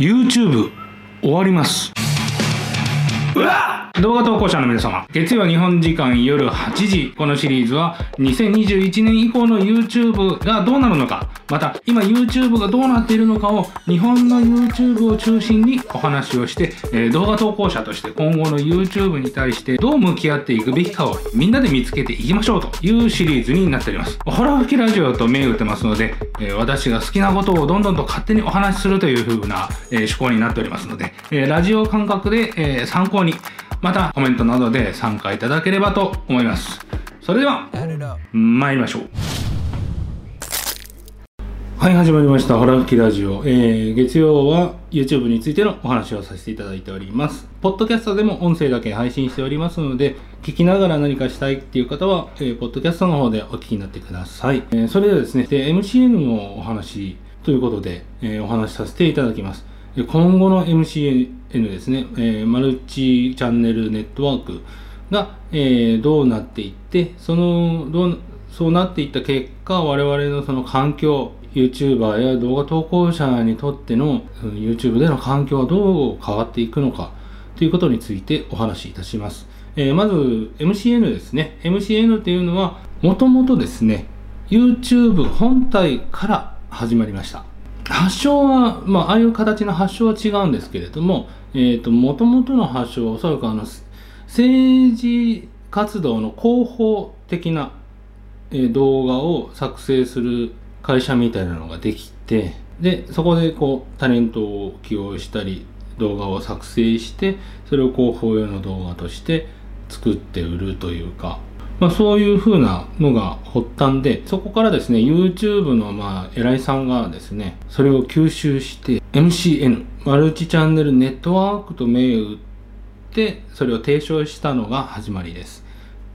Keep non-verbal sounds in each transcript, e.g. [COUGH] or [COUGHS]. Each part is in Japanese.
YouTube 終わります。動画投稿者の皆様月曜日本時間夜8時。このシリーズは2021年以降の YouTube がどうなるのか。また今 YouTube がどうなっているのかを日本の YouTube を中心にお話をして、えー、動画投稿者として今後の YouTube に対してどう向き合っていくべきかをみんなで見つけていきましょうというシリーズになっております。ホラ吹きラジオと銘打ってますので、えー、私が好きなことをどんどんと勝手にお話しするという風な、えー、思考になっておりますので、えラジオ感覚で、え参考にまたコメントなどで参加いただければと思います。それでは参りましょうはい始まりました。ホラ吹きラジオ、えー、月曜は YouTube についてのお話をさせていただいております。ポッドキャストでも音声だけ配信しておりますので聞きながら何かしたいっていう方は、えー、ポッドキャストの方でお聞きになってください、えー、それではですね MCN のお話ということで、えー、お話しさせていただきます。今後の MCN ですね、えー、マルチチャンネルネットワークが、えー、どうなっていってそのどうそうなっていった結果我々のその環境 YouTuber や動画投稿者にとっての YouTube での環境はどう変わっていくのかということについてお話しいたします。えー、まず MCN ですね。MCN っていうのはもともとですね YouTube 本体から始まりました。発祥は、まあ、ああいう形の発祥は違うんですけれども、えっ、ー、と、もともとの発祥はおそらくあの、政治活動の広報的な、動画を作成する会社みたいなのができて、で、そこでこう、タレントを起用したり、動画を作成して、それを広報用の動画として作って売るというか、まあ、そういうふうなのが発端で、そこからですね、YouTube のまあ偉いさんがですね、それを吸収して、MCN、マルチチャンネルネットワークと銘打って、それを提唱したのが始まりです。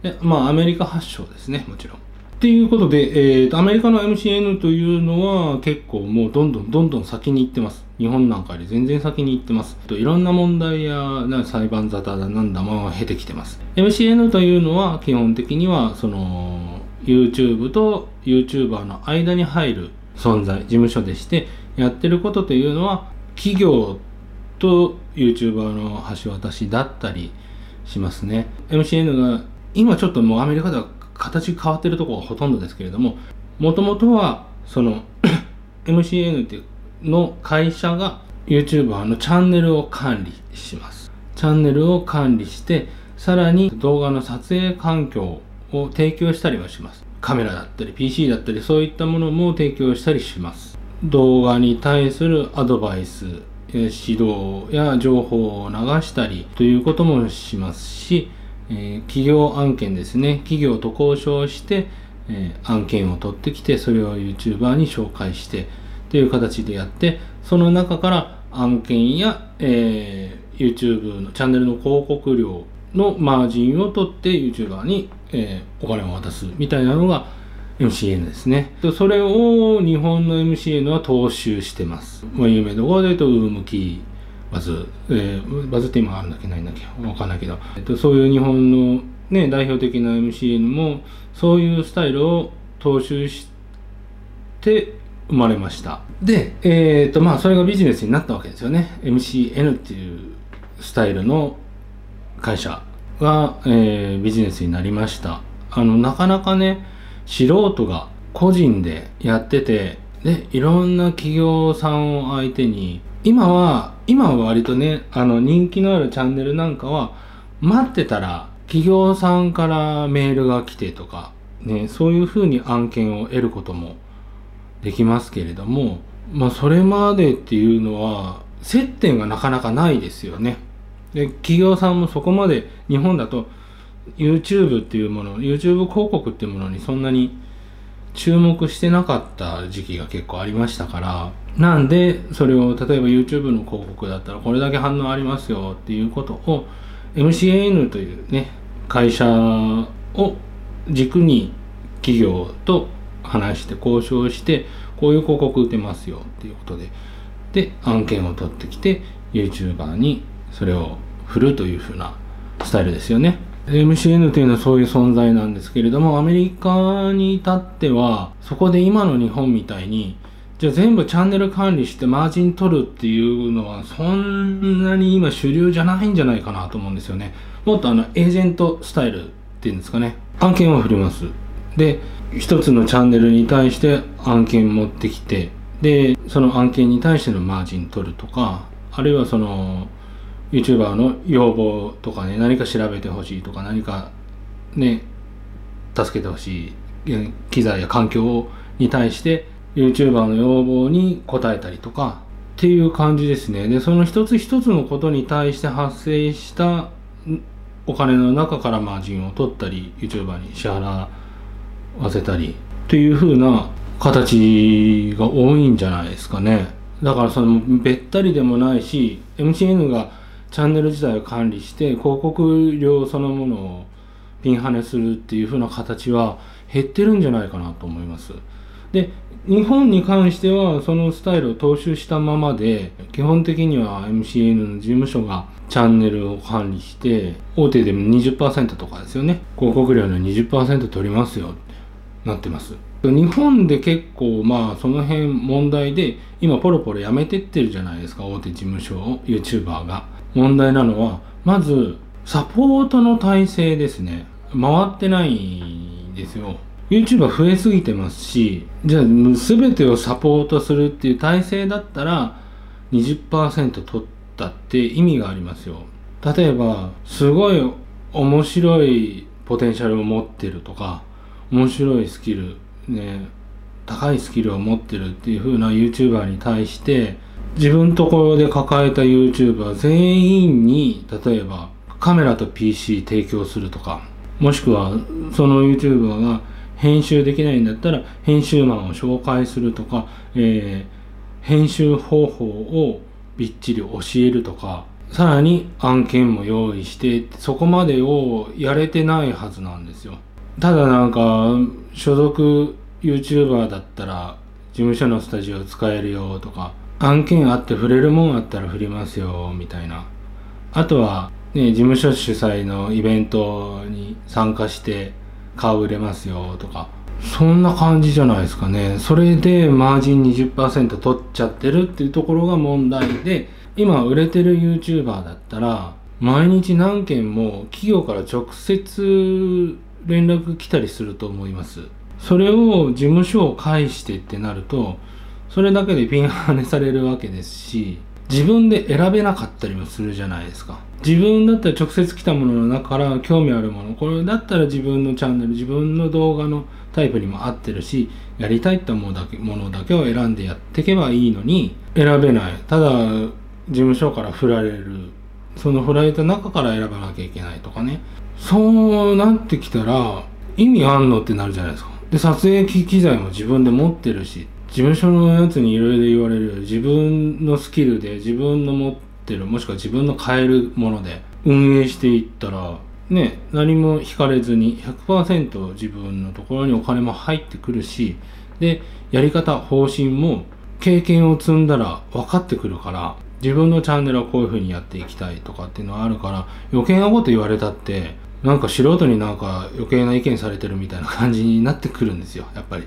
でまあ、アメリカ発祥ですね、もちろん。っていうことで、えーと、アメリカの MCN というのは結構もうどんどんどんどん先に行ってます。日本なんかより全然先に行ってます。といろんな問題や裁判沙汰だなんだも経てきてます。MCN というのは基本的にはその YouTube と YouTuber の間に入る存在、事務所でしてやってることというのは企業と YouTuber の橋渡しだったりしますね。MCN が今ちょっともうアメリカでは形変わってるところがほとんどですけれどももともとはその [COUGHS] MCN っていうの会社が YouTuber のチャンネルを管理します。チャンネルを管理してさらに動画の撮影環境を提供したりはします。カメラだったり PC だったりそういったものも提供したりします。動画に対するアドバイス指導や情報を流したりということもしますしえー、企業案件ですね企業と交渉して、えー、案件を取ってきてそれを YouTuber に紹介してという形でやってその中から案件や、えー、YouTube のチャンネルの広告料のマージンを取って YouTuber に、えお金を渡すみたいなのが MCN ですね。それを日本の MCN は踏襲してます。まあ、有名どころで言うと、ウームキー、バズ、えー、バズって今あるんだっけないんだっけわかんないけど、えっと、そういう日本のね、代表的な MCN もそういうスタイルを踏襲して生まれました。で、えっ、ー、とまあそれがビジネスになったわけですよね。MCN っていうスタイルの会社が、えー、ビジネスになりました。あの、なかなかね、素人が個人でやってて、で、いろんな企業さんを相手に今は、今は割とね、あの人気のあるチャンネルなんかは、待ってたら企業さんからメールが来てとか、ね、そういうふうに案件を得ることもできますけれども、まあそれまでっていうのは、接点がなかなかないですよね。で、企業さんもそこまで日本だと YouTube っていうもの、YouTube 広告っていうものにそんなに注目してなかった時期が結構ありましたから、なんで、それを例えば YouTube の広告だったらこれだけ反応ありますよっていうことを MCN というね、会社を軸に企業と話して交渉してこういう広告打てますよっていうことでで案件を取ってきて YouTuber にそれを振るというふうなスタイルですよね。MCN というのはそういう存在なんですけれどもアメリカに至ってはそこで今の日本みたいにじゃあ全部チャンネル管理してマージン取るっていうのはそんなに今主流じゃないんじゃないかなと思うんですよね。もっとあのエージェントスタイルっていうんですかね。案件を振ります。で一つのチャンネルに対して案件持ってきてでその案件に対してのマージン取るとかあるいはその YouTuber の要望とかね何か調べてほしいとか何かね助けてほしい機材や環境に対して YouTuber の要望に応えたりとかっていう感じですね。でその一つ一つのことに対して発生したお金の中からマージンを取ったり YouTuber に支払わせたりっていう風な形が多いんじゃないですかね。だからそのべったりでもないし MCN がチャンネル自体を管理して広告料そのものをピンハネするっていう風な形は減ってるんじゃないかなと思います。で日本に関してはそのスタイルを踏襲したままで基本的には MCN の事務所がチャンネルを管理して大手でも20%とかですよね。広告料の20%取りますよ。なってます。日本で結構まあその辺問題で今ポロポロやめてってるじゃないですか。大手事務所を YouTuber が。問題なのはまずサポートの体制ですね。回ってないんですよ。YouTuber 増えすぎてますしじゃあ全てをサポートするっていう体制だったら20%取ったって意味がありますよ。例えばすごい面白いポテンシャルを持ってるとか面白いスキルね高いスキルを持ってるっていう風な YouTuber に対して自分ところで抱えた YouTuber 全員に例えばカメラと PC 提供するとかもしくはその YouTuber が編集できないんだったら編集マンを紹介するとか、えー、編集方法をびっちり教えるとかさらに案件も用意してそこまでをやれてないはずなんですよ。ただなんか所属 YouTuber だったら事務所のスタジオ使えるよとか案件あって触れるもんあったら振りますよみたいな。あとはね事務所主催のイベントに参加して顔売れますよとか。そんな感じじゃないですかね。それでマージン20%取っちゃってるっていうところが問題で今売れてる YouTuber だったら毎日何件も企業から直接連絡来たりすると思います。それを事務所を介してってなるとそれだけでピンハネされるわけですし自分で選べなかったりもするじゃないですか。自分だったら直接来たものの中から興味あるものこれだったら自分のチャンネル自分の動画のタイプにも合ってるしやりたいって思うだけものだけを選んでやっていけばいいのに選べない。ただ事務所から振られる。その振られた中から選ばなきゃいけないとかね。そうなってきたら意味あんのってなるじゃないですか。で撮影機材も自分で持ってるし事務所のやつにいろいろ言われる自分のスキルで自分の持ってるもしくは自分の買えるもので運営していったらね何も引かれずに100%自分のところにお金も入ってくるしでやり方方針も経験を積んだら分かってくるから自分のチャンネルはこういう風にやっていきたいとかっていうのはあるから余計なこと言われたってなんか素人になんか余計な意見されてるみたいな感じになってくるんですよやっぱり。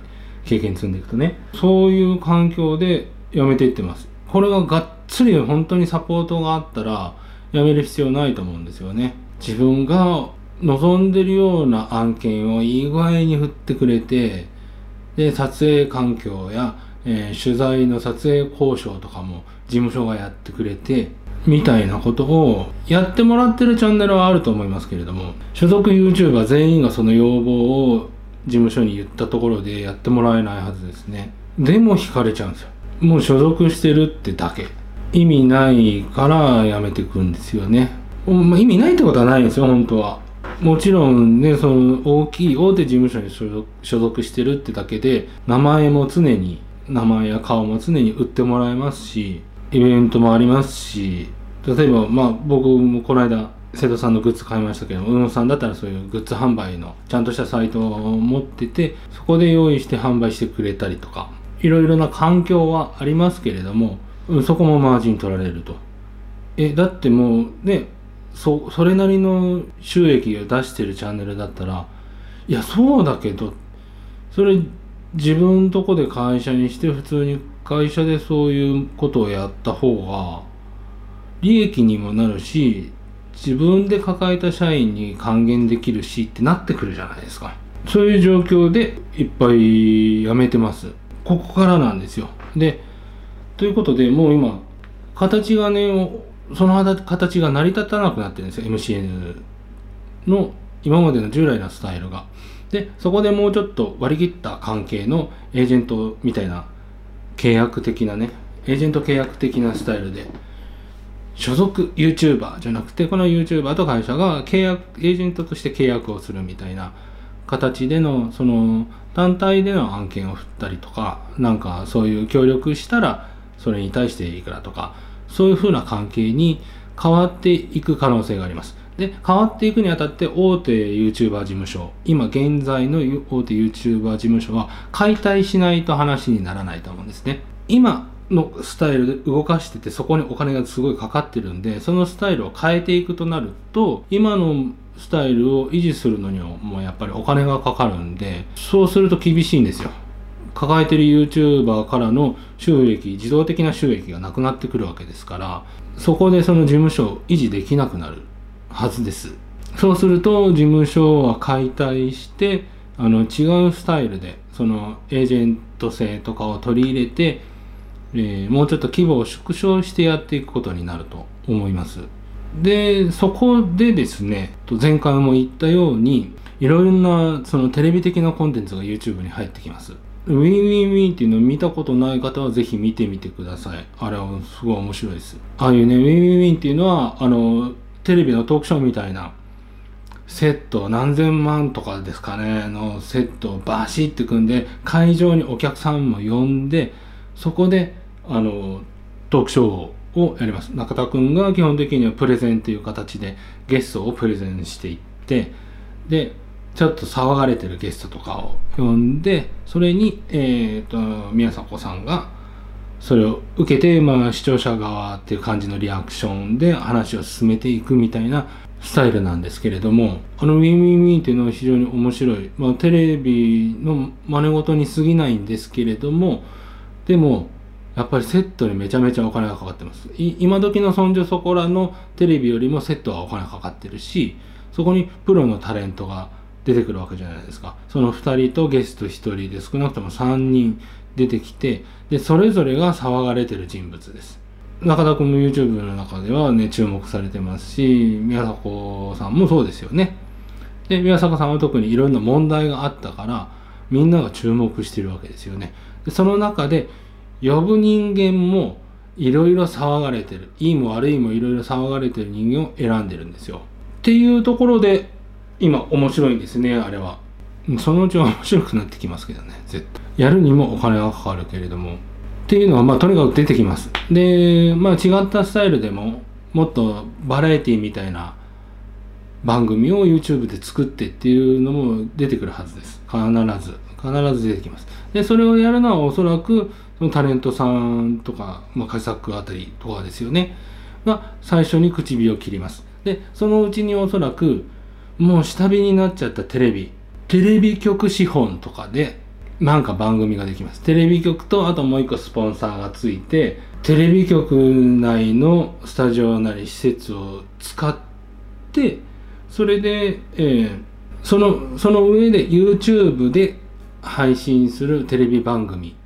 経験積んでいくとね。そういう環境で辞めていってます。これががっつり本当にサポートがあったら辞める必要ないと思うんですよね。自分が望んでるような案件をいい具合に振ってくれてで撮影環境や、えー、取材の撮影交渉とかも事務所がやってくれてみたいなことをやってもらってるチャンネルはあると思いますけれども所属 YouTuber 全員がその要望を事務所に言ったところでやってもらえないはずですね。でも引かれちゃうんですよ。もう所属してるってだけ。意味ないからやめてくんですよね、まあ、意味ないってことはないんですよ本当は。もちろんねその大きい大手事務所に所属所属してるってだけで名前も常に名前や顔も常に売ってもらえますしイベントもありますし例えばまあ僕もこの間瀬戸さんのグッズ買いましたけど宇野さんだったらそういうグッズ販売のちゃんとしたサイトを持っててそこで用意して販売してくれたりとかいろいろな環境はありますけれどもそこもマージン取られると。えだってもうねそそれなりの収益を出してるチャンネルだったらいやそうだけどそれ自分とこで会社にして普通に会社でそういうことをやった方が利益にもなるし自分で抱えた社員に還元できるしってなってくるじゃないですか。そういう状況でいっぱい辞めてます。ここからなんですよ。でということでもう今形がねその形が成り立たなくなってるんですよ。MCN の今までの従来のスタイルが。でそこでもうちょっと割り切った関係のエージェントみたいな契約的なねエージェント契約的なスタイルで所属 YouTuber じゃなくてこの YouTuber と会社が契約エージェントとして契約をするみたいな形でのその単体での案件を振ったりとかなんかそういう協力したらそれに対していくらとかそういうふうな関係に変わっていく可能性があります。で変わっていくにあたって大手 YouTuber 事務所今現在の大手 YouTuber 事務所は解体しないと話にならないと思うんですね。今のスタイルで動かしててそこにお金がすごいかかってるんでそのスタイルを変えていくとなると今のスタイルを維持するのにもやっぱりお金がかかるんでそうすると厳しいんですよ。抱えてる YouTuber からの収益自動的な収益がなくなってくるわけですからそこでその事務所を維持できなくなるはずです。そうすると事務所は解体してあの違うスタイルでそのエージェント性とかを取り入れて、えー、もうちょっと規模を縮小してやっていくことになると思いますでそこでですね前回も言ったようにいろいろなそのテレビ的なコンテンツが YouTube に入ってきます Win Win Wiiin っていうのを見たことない方はぜひ見てみてください。あれはすごい面白いです。ああいうね、 Win Win Wiiin っていうのは、あの、テレビのトークショーみたいなセット何千万とかですかねのセットをバシッて組んで会場にお客さんも呼んでそこであのトークショーをやります中田くんが基本的にはプレゼンという形でゲストをプレゼンしていってでちょっと騒がれてるゲストとかを呼んでそれに、えーと宮迫さんがそれを受けて、まあ、視聴者側っていう感じのリアクションで話を進めていくみたいなスタイルなんですけれども、あの Win Win Wiiin っていうのは非常に面白い。まあ、テレビの真似事に過ぎないんですけれども、でも、やっぱりセットにめちゃめちゃお金がかかってます。今時のそんじょそこらのテレビよりもセットはお金かかってるし、そこにプロのタレントが出てくるわけじゃないですか。その2人とゲスト1人で少なくとも3人出てきて、で、それぞれが騒がれてる人物です。中田君も YouTube の中ではね、注目されてますし、宮迫さんもそうですよね。で、宮迫さんは特にいろんな問題があったから、みんなが注目してるわけですよね。でその中で、呼ぶ人間もいろいろ騒がれてる。いいも悪いもいろいろ騒がれてる人間を選んでるんですよ。っていうところで、今面白いんですね、あれは。そのうちは面白くなってきますけどね、絶対。やるにもお金がかかるけれどもっていうのはまあとにかく出てきますでまあ違ったスタイルでももっとバラエティみたいな番組を YouTube で作ってっていうのも出てくるはずです必ず必ず出てきますでそれをやるのはおそらくそのタレントさんとか、まあ、カジサックあたりとかですよね。が最初に唇を切ります。でそのうちにおそらくもう下火になっちゃったテレビテレビ局資本とかでなんか番組ができます。テレビ局とあともう一個スポンサーがついて、テレビ局内のスタジオなり施設を使って、それで、えー、その、その上で YouTube で配信するテレビ番組、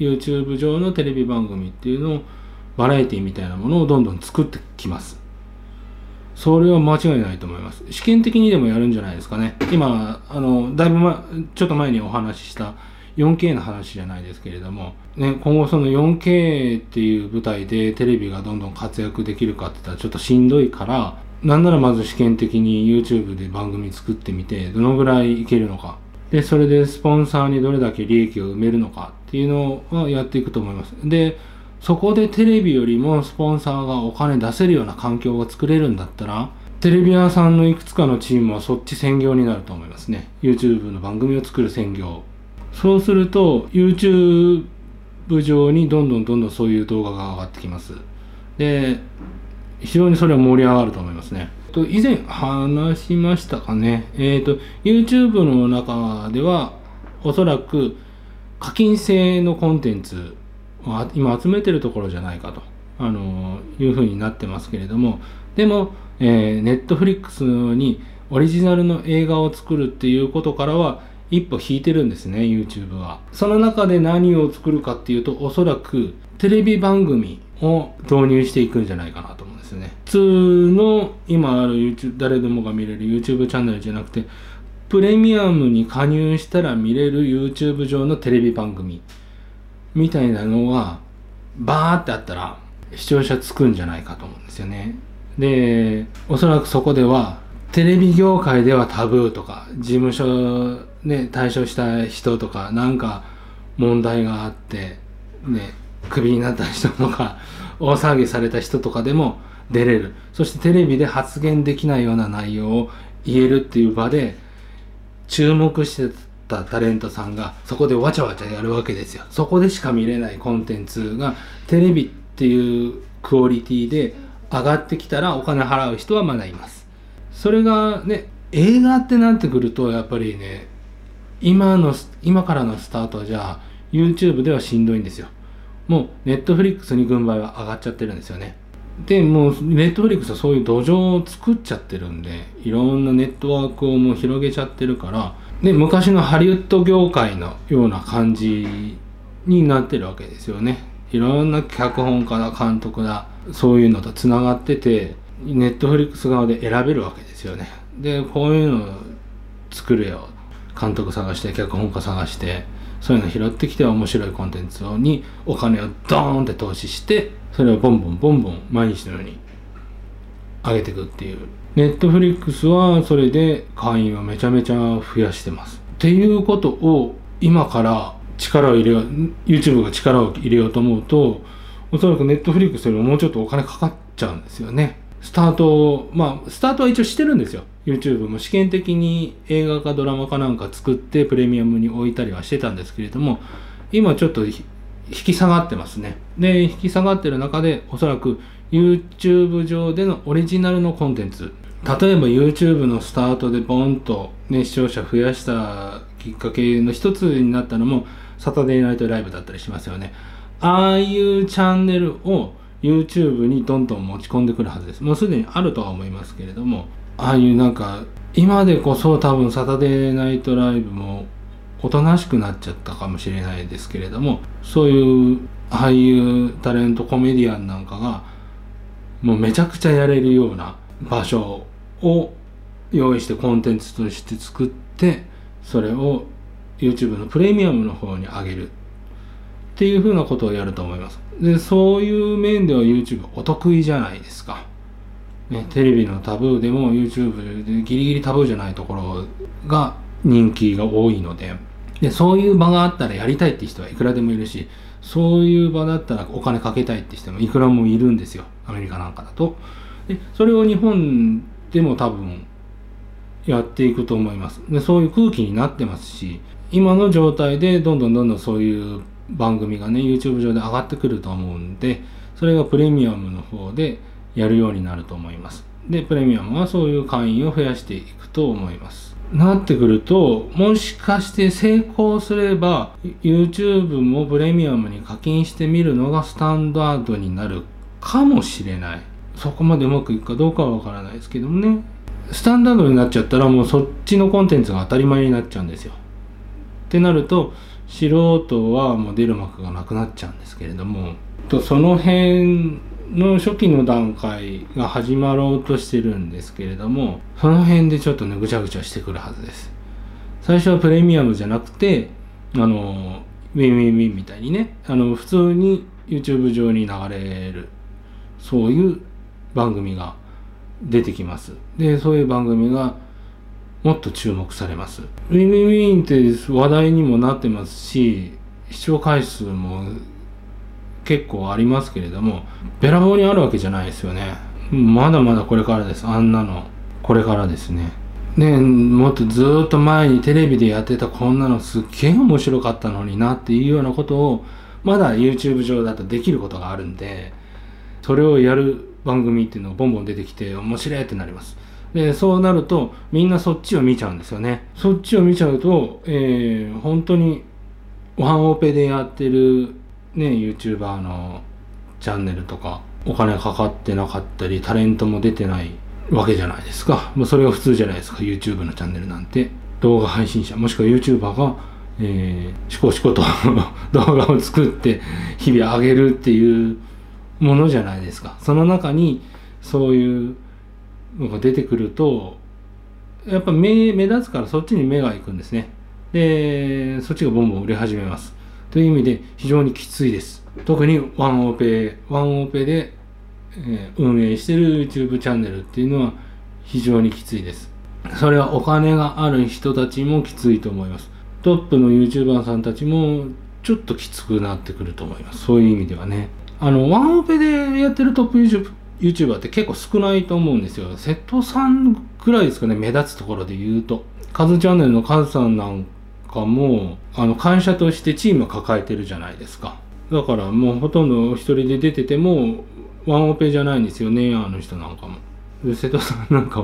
YouTube 上のテレビ番組っていうのを、バラエティみたいなものをどんどん作ってきます。それは間違いないと思います。試験的にでもやるんじゃないですかね。今、あの、だいぶ、ま、ちょっと前にお話しした 4K の話じゃないですけれども、ね、今後その 4K っていう舞台でテレビがどんどん活躍できるかって言ったらちょっとしんどいから、なんならまず試験的に YouTube で番組作ってみて、どのぐらいいけるのか。で、それでスポンサーにどれだけ利益を埋めるのかっていうのはやっていくと思います。で、そこでテレビよりもスポンサーがお金出せるような環境が作れるんだったら、テレビ屋さんのいくつかのチームはそっち専業になると思いますね。YouTube の番組を作る専業。そうすると YouTube 上にどんどんどんどんそういう動画が上がってきますで非常にそれは盛り上がると思いますねと以前話しましたかね。えっ、ー、と YouTube の中ではおそらく課金制のコンテンツを今集めてるところじゃないかとあのいうふうになってますけれども。でも、えー、ネットフリックスにオリジナルの映画を作るっていうことからは一歩引いてるんですね YouTube は。その中で何を作るかっていうとおそらくテレビ番組を導入していくんじゃないかなと思うんですよね。普通の今ある YouTube 誰でもが見れる YouTube チャンネルじゃなくてプレミアムに加入したら見れる YouTube 上のテレビ番組みたいなのがバーってあったら視聴者つくんじゃないかと思うんですよね。でおそらくそこではテレビ業界ではタブーとか事務所ね退所した人とかなんか問題があってねクビになった人とか [LAUGHS] 大騒ぎされた人とかでも出れる。そしてテレビで発言できないような内容を言えるっていう場で注目してたタレントさんがそこでわちゃわちゃやるわけですよ。そこでしか見れないコンテンツがテレビっていうクオリティで上がってきたらお金払う人はまだいます。それがね映画ってなってくるとやっぱりね今の今からのスタートじゃあ YouTube ではしんどいんですよ。もう Netflix に軍配は上がっちゃってるんですよね。でもうネットフリックスはそういう土壌を作っちゃってるんでいろんなネットワークをもう広げちゃってるからで昔のハリウッド業界のような感じになってるわけですよね。いろんな脚本家だ監督だそういうのとつながっててネットフリックス側で選べるわけですよね。でこういうのを作れよ。監督探して脚本家探して。そういうの拾ってきて面白いコンテンツにお金をドーンって投資してそれをボンボンボンボン毎日のように上げていくっていう。ネットフリックスはそれで会員をめちゃめちゃ増やしてます。っていうことを今から力を入れよう YouTube が力を入れようと思うとおそらくネットフリックスよりももうちょっとお金かかっちゃうんですよね。スタートまあスタートは一応してるんですよ。YouTube も試験的に映画かドラマかなんか作ってプレミアムに置いたりはしてたんですけれども今ちょっと引き下がってますね。で引き下がってる中でおそらく YouTube 上でのオリジナルのコンテンツ。例えば YouTube のスタートでボンと、ね、視聴者増やしたきっかけの一つになったのもサタデーナイトライブだったりしますよね。ああいうチャンネルを YouTube にどんどん持ち込んでくるはずです。もうすでにあるとは思いますけれどもああいうなんか今でこそ多分サタデーナイトライブもおとなしくなっちゃったかもしれないですけれどもそういう俳優タレントコメディアンなんかがもうめちゃくちゃやれるような場所を用意してコンテンツとして作ってそれを YouTube のプレミアムの方に上げるっていうふうなことをやると思います。でそういう面では YouTube お得意じゃないですか、ね、テレビのタブーでも YouTube でギリギリタブーじゃないところが人気が多いので。でそういう場があったらやりたいって人はいくらでもいるしそういう場だったらお金かけたいって人もいくらもいるんですよ。アメリカなんかだと。でそれを日本でも多分やっていくと思います。でそういう空気になってますし今の状態でどんどんどんどんそういう番組がね YouTube 上で上がってくると思うんでそれがプレミアムの方でやるようになると思います。でプレミアムはそういう会員を増やしていくと思います。なってくるともしかして成功すれば YouTube もプレミアムに課金してみるのがスタンダードになるかもしれない。そこまでうまくいくかどうかはわからないですけどもね。スタンダードになっちゃったらもうそっちのコンテンツが当たり前になっちゃうんですよ。ってなると素人はもう出る幕がなくなっちゃうんですけれども。とその辺の初期の段階が始まろうとしてるんですけれどもその辺でちょっとねぐちゃぐちゃしてくるはずです最初はプレミアムじゃなくてあの Win Win Wiiin みたいにねあの普通に YouTube 上に流れるそういう番組が出てきます。で、そういう番組がもっと注目されます。 Win Win Wiiin って話題にもなってますし、視聴回数も結構ありますけれども、べらぼうにあるわけじゃないですよね。まだまだこれからです。あんなの。これからですね。ねもっとずっと前にテレビでやってたこんなのすっげえ面白かったのになっていうようなことをまだ YouTube 上だとできることがあるんでそれをやる番組っていうのがボンボン出てきて面白いってなります。で、そうなるとみんなそっちを見ちゃうんですよね。そっちを見ちゃうと、えー、本当にワンオペでやってるね YouTuber のチャンネルとかお金かかってなかったりタレントも出てないわけじゃないですか。もうそれが普通じゃないですか YouTube のチャンネルなんて。動画配信者もしくは YouTuber が、えー、しこしこと [LAUGHS] 動画を作って日々上げるっていうものじゃないですか。その中にそういうのが出てくるとやっぱ目目立つからそっちに目が行くんですね。で、そっちがボンボン売れ始めます。という意味で非常にきついです。特にワンオペ、ワンオペで、え、運営してる YouTube チャンネルっていうのは非常にきついです。それはお金がある人たちもきついと思います。トップの YouTuber さんたちもちょっときつくなってくると思います。そういう意味ではね。あの、ワンオペでやってるトップ YouTube YouTuber って結構少ないと思うんですよ。瀬戸さんくらいですかね、目立つところで言うと。カズチャンネルのカズさんなんかも、あの、会社としてチーム抱えてるじゃないですか。だからもうほとんど一人で出てても、ワンオペじゃないんですよね、あの人なんかも。で瀬戸さんなんか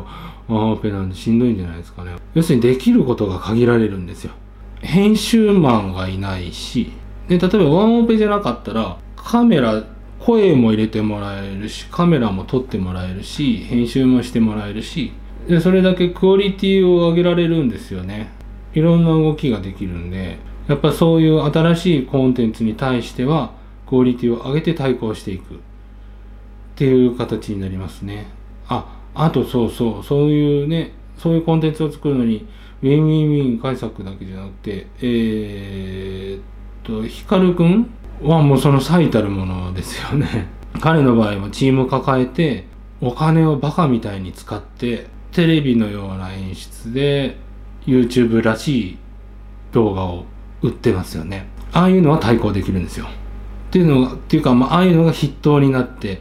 ワンオペなんでしんどいんじゃないですかね。要するにできることが限られるんですよ。編集マンがいないし、で、例えばワンオペじゃなかったら、カメラ声も入れてもらえるしカメラも撮ってもらえるし編集もしてもらえるしでそれだけクオリティを上げられるんですよねいろんな動きができるんでやっぱそういう新しいコンテンツに対してはクオリティを上げて対抗していく。っていう形になりますね。ああとそうそうそういうねそういうコンテンツを作るのにウィンウィンウィン解釈だけじゃなくてえー、っとヒカルくんはもうその最たるものですよね。[LAUGHS] 彼の場合はチーム抱えてお金をバカみたいに使ってテレビのような演出で YouTube らしい動画を売ってますよね。ああいうのは対抗できるんですよ。っていうのがっていうか、まあ、ああいうのが筆頭になって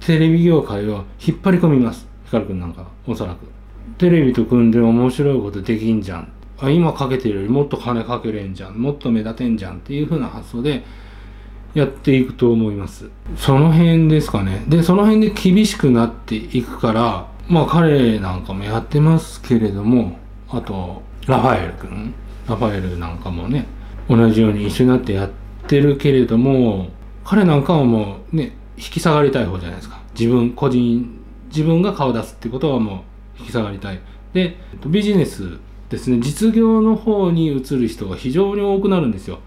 テレビ業界を引っ張り込みます。ヒカルくんなんかおそらく。テレビと組んで面白いことできんじゃん。あ今かけてるよりもっと金かけれんじゃん。もっと目立てんじゃん。っていう風な発想でやっていくと思います。その辺ですかね。で、その辺で厳しくなっていくから、まあ彼なんかもやってますけれども、あと、ラファエル君、ラファエルなんかもね、同じように一緒になってやってるけれども、彼なんかはもうね、引き下がりたい方じゃないですか。自分、個人、自分が顔出すってことはもう引き下がりたい。で、ビジネスですね、実業の方に移る人が非常に多くなるんですよ。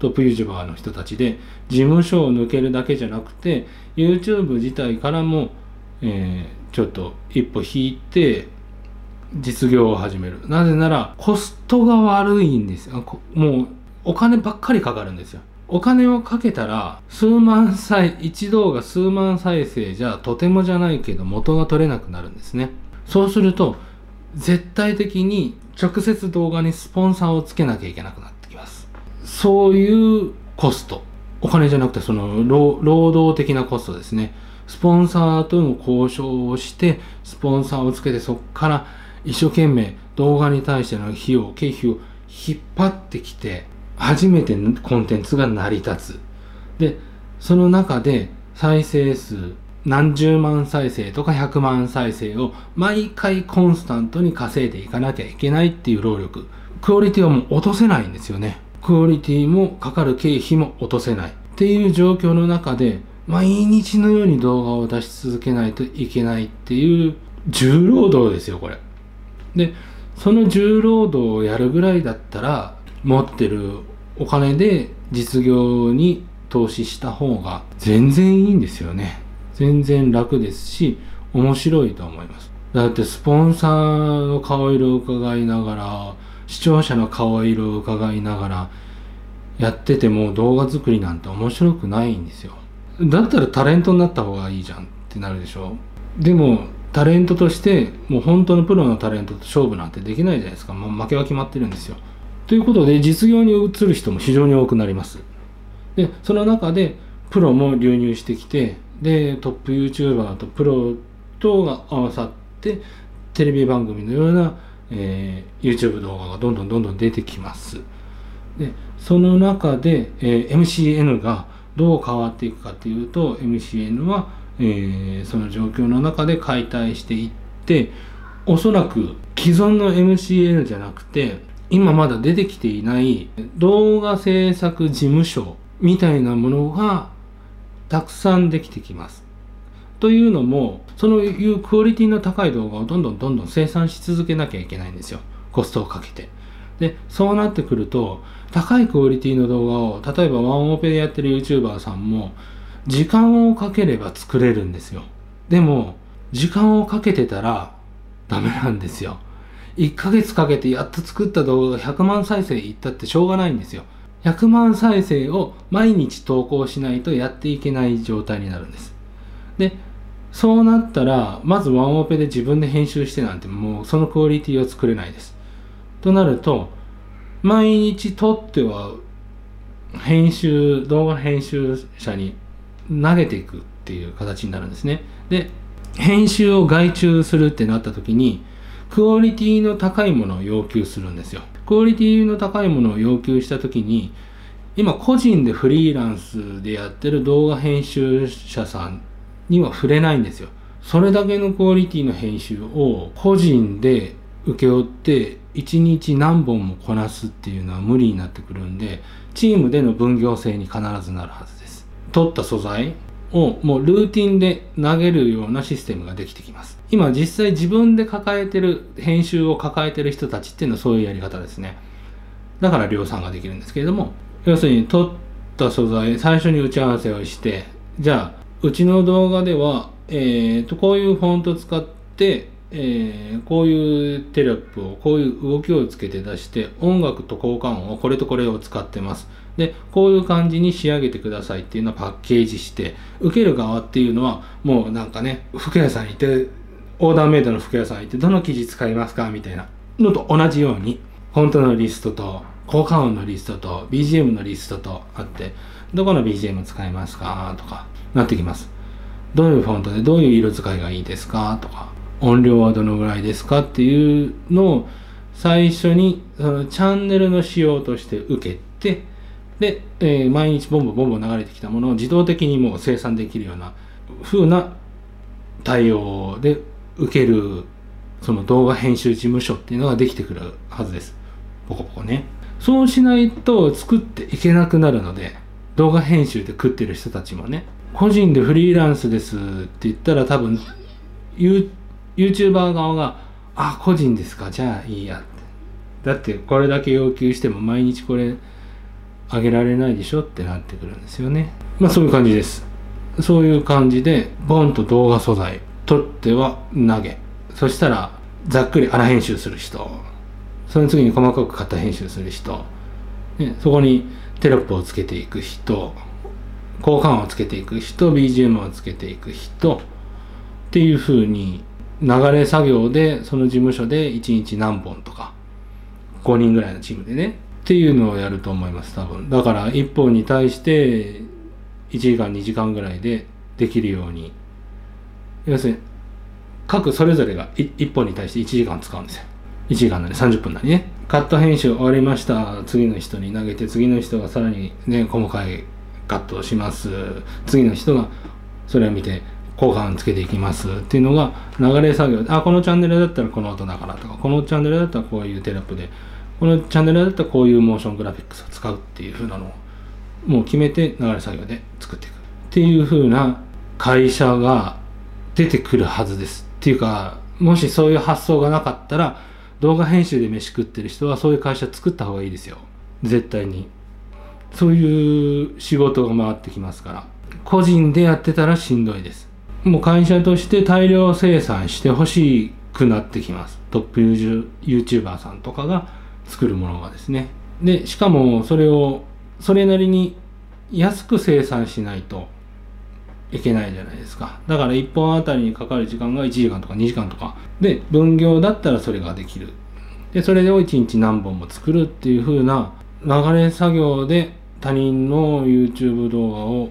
トップ YouTuber の人たちで事務所を抜けるだけじゃなくて YouTube 自体からも、えー、ちょっと一歩引いて実業を始める。なぜならコストが悪いんです。よもうお金ばっかりかかるんですよ。お金をかけたら数万再一動画数万再生じゃとてもじゃないけど元が取れなくなるんですね。そうすると絶対的に直接動画にスポンサーをつけなきゃいけなくなってきます。そういうコスト。お金じゃなくてその労働的なコストですね。スポンサーとの交渉をしてスポンサーをつけてそこから一生懸命動画に対しての費用経費を引っ張ってきて初めてコンテンツが成り立つ。でその中で再生数何十万再生とか100万再生を毎回コンスタントに稼いでいかなきゃいけないっていう労力。クオリティはもう落とせないんですよね。クオリティもかかる経費も落とせない。っていう状況の中で毎日のように動画を出し続けないといけないっていう重労働ですよこれ。でその重労働をやるぐらいだったら持ってるお金で実業に投資した方が全然いいんですよね。全然楽ですし面白いと思います。だってスポンサーの顔色を伺いながら視聴者の顔色を伺いながらやってても動画作りなんて面白くないんですよ。だったらタレントになった方がいいじゃんってなるでしょ。でもタレントとしてもう本当のプロのタレントと勝負なんてできないじゃないですか、もう負けは決まってるんですよ。ということで実業に移る人も非常に多くなります。でその中でプロも流入してきてでトップ YouTuber とプロとが合わさってテレビ番組のようなえー、YouTube 動画がどんどんどんどん出てきます。でその中で、えー、MCN がどう変わっていくかというと MCN は、えー、その状況の中で解体していっておそらく既存の MCN じゃなくて今まだ出てきていない動画制作事務所みたいなものがたくさんできてきます。というのも、そのいうクオリティの高い動画をどんどんどんどん生産し続けなきゃいけないんですよ。コストをかけて。で、そうなってくると、高いクオリティの動画を、例えばワンオペでやってる YouTuber さんも、時間をかければ作れるんですよ。でも、時間をかけてたらダメなんですよ。1ヶ月かけてやっと作った動画が100万再生いったってしょうがないんですよ。100万再生を毎日投稿しないとやっていけない状態になるんです。で、そうなったら、まずワンオペで自分で編集してなんてもうそのクオリティを作れないです。となると、毎日撮っては編集、動画編集者に投げていくっていう形になるんですね。で、編集を外注するってなった時に、クオリティの高いものを要求するんですよ。クオリティの高いものを要求した時に、今個人でフリーランスでやってる動画編集者さんには触れないんですよ。それだけのクオリティの編集を個人で請け負って1日何本もこなすっていうのは無理になってくるんでチームでの分業制に必ずなるはずです取った素材をもうルーティンで投げるようなシステムができてきます。今実際自分で抱えてる編集を抱えてる人たちっていうのはそういうやり方ですね。だから量産ができるんですけれども要するに取った素材最初に打ち合わせをしてじゃあうちの動画では、えーと、こういうフォント使ってえー、こういうテロップをこういう動きをつけて出して音楽と交換音をこれとこれを使ってます。でこういう感じに仕上げてくださいっていうのをパッケージして受ける側っていうのはもうなんかね服屋さんいてオーダーメイドの服屋さんいてどの生地使いますかみたいなのと同じように本当のリストと効果音のリストと BGM のリストとあってどこの BGM 使いますかとかなってきます。どういうフォントでどういう色使いがいいですかとか音量はどのぐらいですかっていうのを最初にそのチャンネルの仕様として受けてで、えー、毎日ボンボンボンボン流れてきたものを自動的にもう生産できるような風な対応で受けるその動画編集事務所っていうのができてくるはずです。ポコポコね。そうしないと作っていけなくなるので動画編集で食ってる人たちもね個人でフリーランスですって言ったら多分 YouTuber 側が「あ個人ですかじゃあいいや」ってだってこれだけ要求しても毎日これあげられないでしょってなってくるんですよね。まあそういう感じです。そういう感じでボンと動画素材取っては投げ。そしたらざっくり荒編集する人。その次に細かく型編集する人、ね、そこにテロップをつけていく人。交換をつけていく人。BGM をつけていく人。っていうふうに流れ作業でその事務所で1日何本とか5人ぐらいのチームでねっていうのをやると思います多分。だから1本に対して1時間2時間ぐらいでできるように。要するに各それぞれが 1, 本に対して1時間使うんですよ。1時間なり30分なりね。カット編集終わりました。次の人に投げて次の人がさらにね細かいカットをします。次の人がそれを見て交換つけていきます。っていうのが流れ作業、あ、このチャンネルだったらこの音だからとか、このチャンネルだったらこういうテロップで、このチャンネルだったらこういうモーショングラフィックスを使うっていう風なのをもう決めて流れ作業で作っていくっていう風な会社が出てくるはずです。っていうか、もしそういう発想がなかったら、動画編集で飯食ってる人はそういう会社作った方がいいですよ。絶対に。そういう仕事が回ってきますから。個人でやってたらしんどいです。もう会社として大量生産してほしくなってきます。トップ YouTuber さんとかが作るものがですね。で、しかもそれをそれなりに安く生産しないといけないじゃないですか。だから1本あたりにかかる時間が1時間とか2時間とか。で、分業だったらそれができる。で、それを1日何本も作るっていう風な流れ作業で他人の YouTube 動画を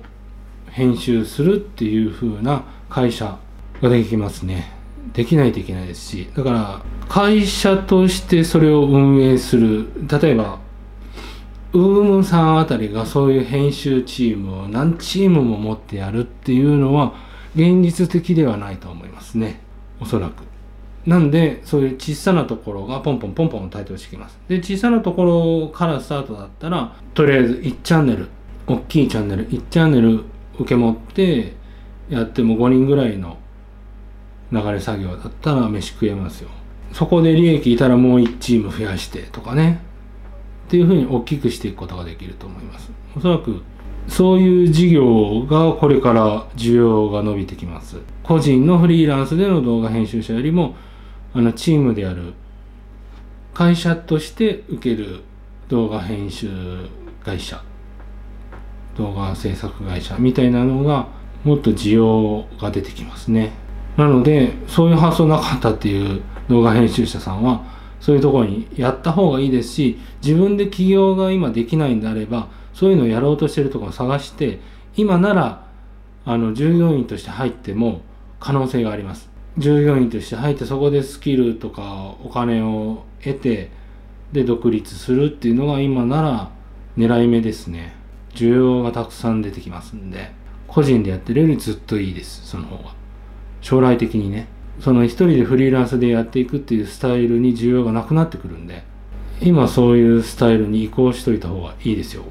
編集するっていう風な会社ができますね。できないといけないですし、だから会社としてそれを運営する、例えば、ウームさんあたりがそういう編集チームを何チームも持ってやるっていうのは現実的ではないと思いますね。おそらく。なんで、そういう小さなところがポンポンポンポン台頭してきます。で、小さなところからスタートだったら、とりあえず1チャンネル大きいチャンネル1チャンネル受け持ってやっても5人ぐらいの流れ作業だったら飯食えますよ。そこで利益いたらもう1チーム増やしてとかね。っていうふうに大きくしていくことができると思います。おそらくそういう事業がこれから需要が伸びてきます。個人のフリーランスでの動画編集者よりもあのチームである会社として受ける動画編集会社動画制作会社みたいなのがもっと需要が出てきますね。なのでそういう発想なかったっていう動画編集者さんはそういうところにやった方がいいですし自分で起業が今できないんであればそういうのをやろうとしてるところを探して今ならあの従業員として入っても可能性があります。従業員として入ってそこでスキルとかお金を得てで独立するっていうのが今なら狙い目ですね。需要がたくさん出てきますんで個人でやってるよりずっといいですその方が。将来的にねその一人でフリーランスでやっていくっていうスタイルに需要がなくなってくるんで今そういうスタイルに移行しといた方がいいですよ。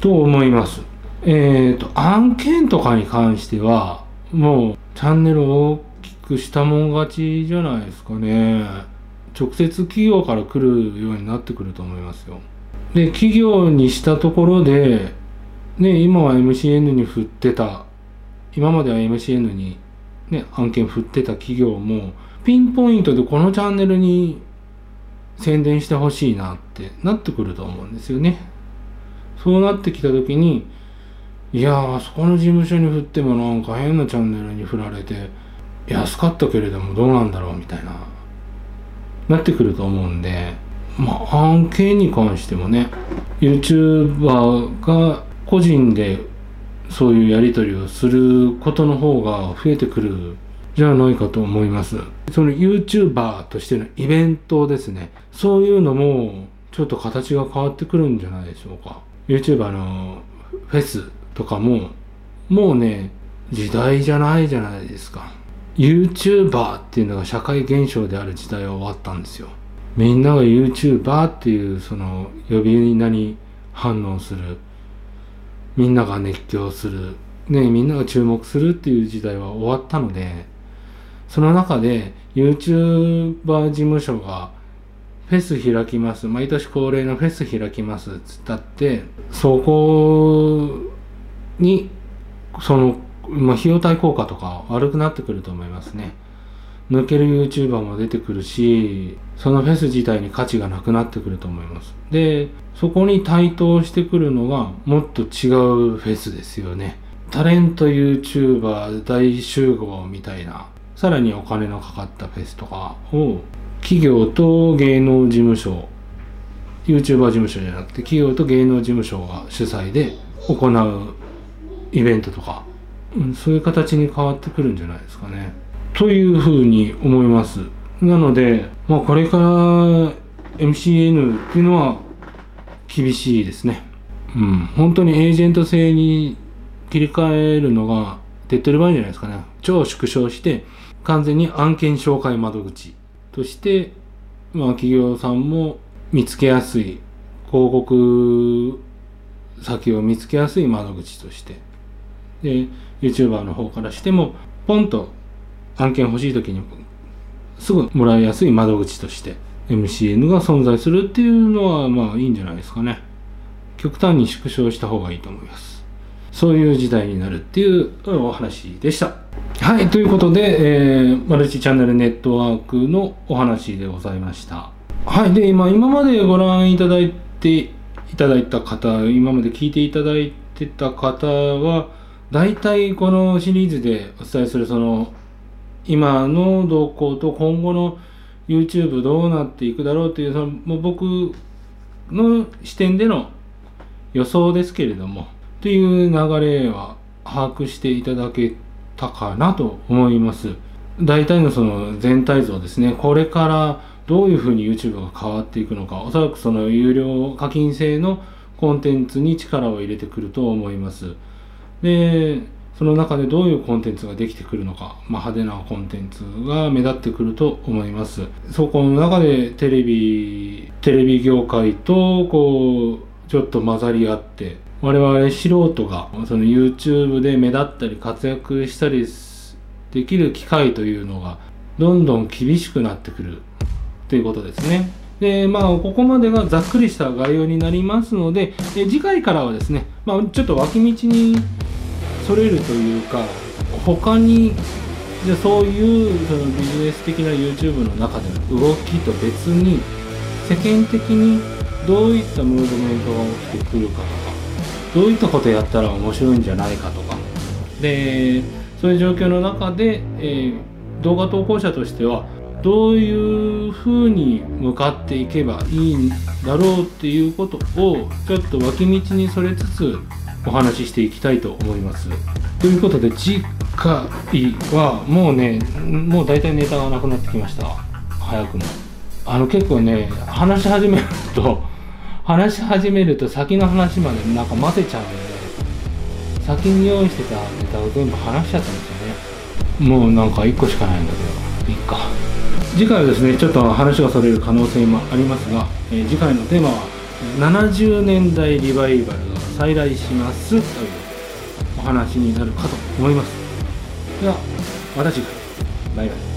と思います。えっ、ー、と案件とかに関してはもうチャンネルを大きくしたもん勝ちじゃないですかね。直接企業から来るようになってくると思いますよ。で企業にしたところでね今は MCN に振ってた。今までは MCN にね、案件振ってた企業もピンポイントでこのチャンネルに宣伝してほしいなってなってくると思うんですよね。そうなってきた時にいやーそこの事務所に振ってもなんか変なチャンネルに振られて安かったけれどもどうなんだろうみたいななってくると思うんでまあ案件に関してもね YouTuber が個人でそういうやり取りをすることの方が増えてくるじゃないかと思います。その YouTuber としてのイベントですね。そういうのもちょっと形が変わってくるんじゃないでしょうか。YouTuber のフェスとかももうね、時代じゃないじゃないですか。YouTuber っていうのが社会現象である時代は終わったんですよ。みんなが YouTuber っていうその呼び名に反応する。みんなが熱狂する、ね、みんなが注目するっていう時代は終わったので、その中で YouTuber 事務所がフェス開きます。毎年恒例のフェス開きますっ。つったって、そこに、その、まあ、費用対効果とか悪くなってくると思いますね。抜ける YouTuber も出てくるし、そのフェス自体に価値がなくなってくると思います。で、そこに対等してくるのがもっと違うフェスですよね。タレント YouTuber 大集合みたいな、さらにお金のかかったフェスとかを企業と芸能事務所、YouTuber 事務所じゃなくて企業と芸能事務所が主催で行うイベントとか、そういう形に変わってくるんじゃないですかね。というふうに思います。なので、まあ、これから MCN っていうのは厳しいですね。うん。本当にエージェント制に切り替えるのが手っ取り早いんじゃないですかね。超縮小して、完全に案件紹介窓口として、まあ企業さんも見つけやすい、広告先を見つけやすい窓口として、で、YouTuber の方からしても、ポンと案件欲しい時にすぐもらいやすい窓口として MCN が存在するっていうのはまあいいんじゃないですかね。極端に縮小した方がいいと思います。そういう時代になるっていうお話でした。はいということで、えー、マルチチャンネルネットワークのお話でございました。はいで今今までご覧いただいていただいた方今まで聞いていただいてた方は大体このシリーズでお伝えするその今の動向と今後の YouTube どうなっていくだろうというそのもう僕の視点での予想ですけれどもという流れは把握していただけたかなと思います。大体のその全体像ですね。これからどういうふうに YouTube が変わっていくのか、おそらくその有料課金制のコンテンツに力を入れてくると思います。で、その中でどういうコンテンツができてくるのか、まあ、派手なコンテンツが目立ってくると思います。そこの中でテレビ、テレビ業界とこう、ちょっと混ざり合って、我々素人がその YouTube で目立ったり活躍したりできる機会というのがどんどん厳しくなってくるということですね。でまあここまでがざっくりした概要になりますので次回からはですね、まあ、ちょっと脇道にそれるというか他にじゃそういうそのビジネス的な YouTube の中での動きと別に世間的にどういったムーブメントが起きてくるかとかどういったことやったら面白いんじゃないかとかでそういう状況の中で、えー、動画投稿者としてはどういうふうに向かっていけばいいんだろうっていうことをちょっと脇道にそれつつお話ししていきたいと思います。ということで次回はもうねもう大体ネタがなくなってきました。早くも。あの結構ね話し始めると [LAUGHS] 話し始めると先の話までなんか混ぜちゃうんで先に用意してたネタを全部話しちゃったんですよね。もうなんか1個しかないんだけど。いっか。次回はですねちょっと話がそれる可能性もありますが、えー、次回のテーマは70年代リバイバル。再来します。というお話になるかと思います。では私がバイバイ